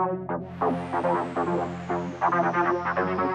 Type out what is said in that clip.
ありがとうござい。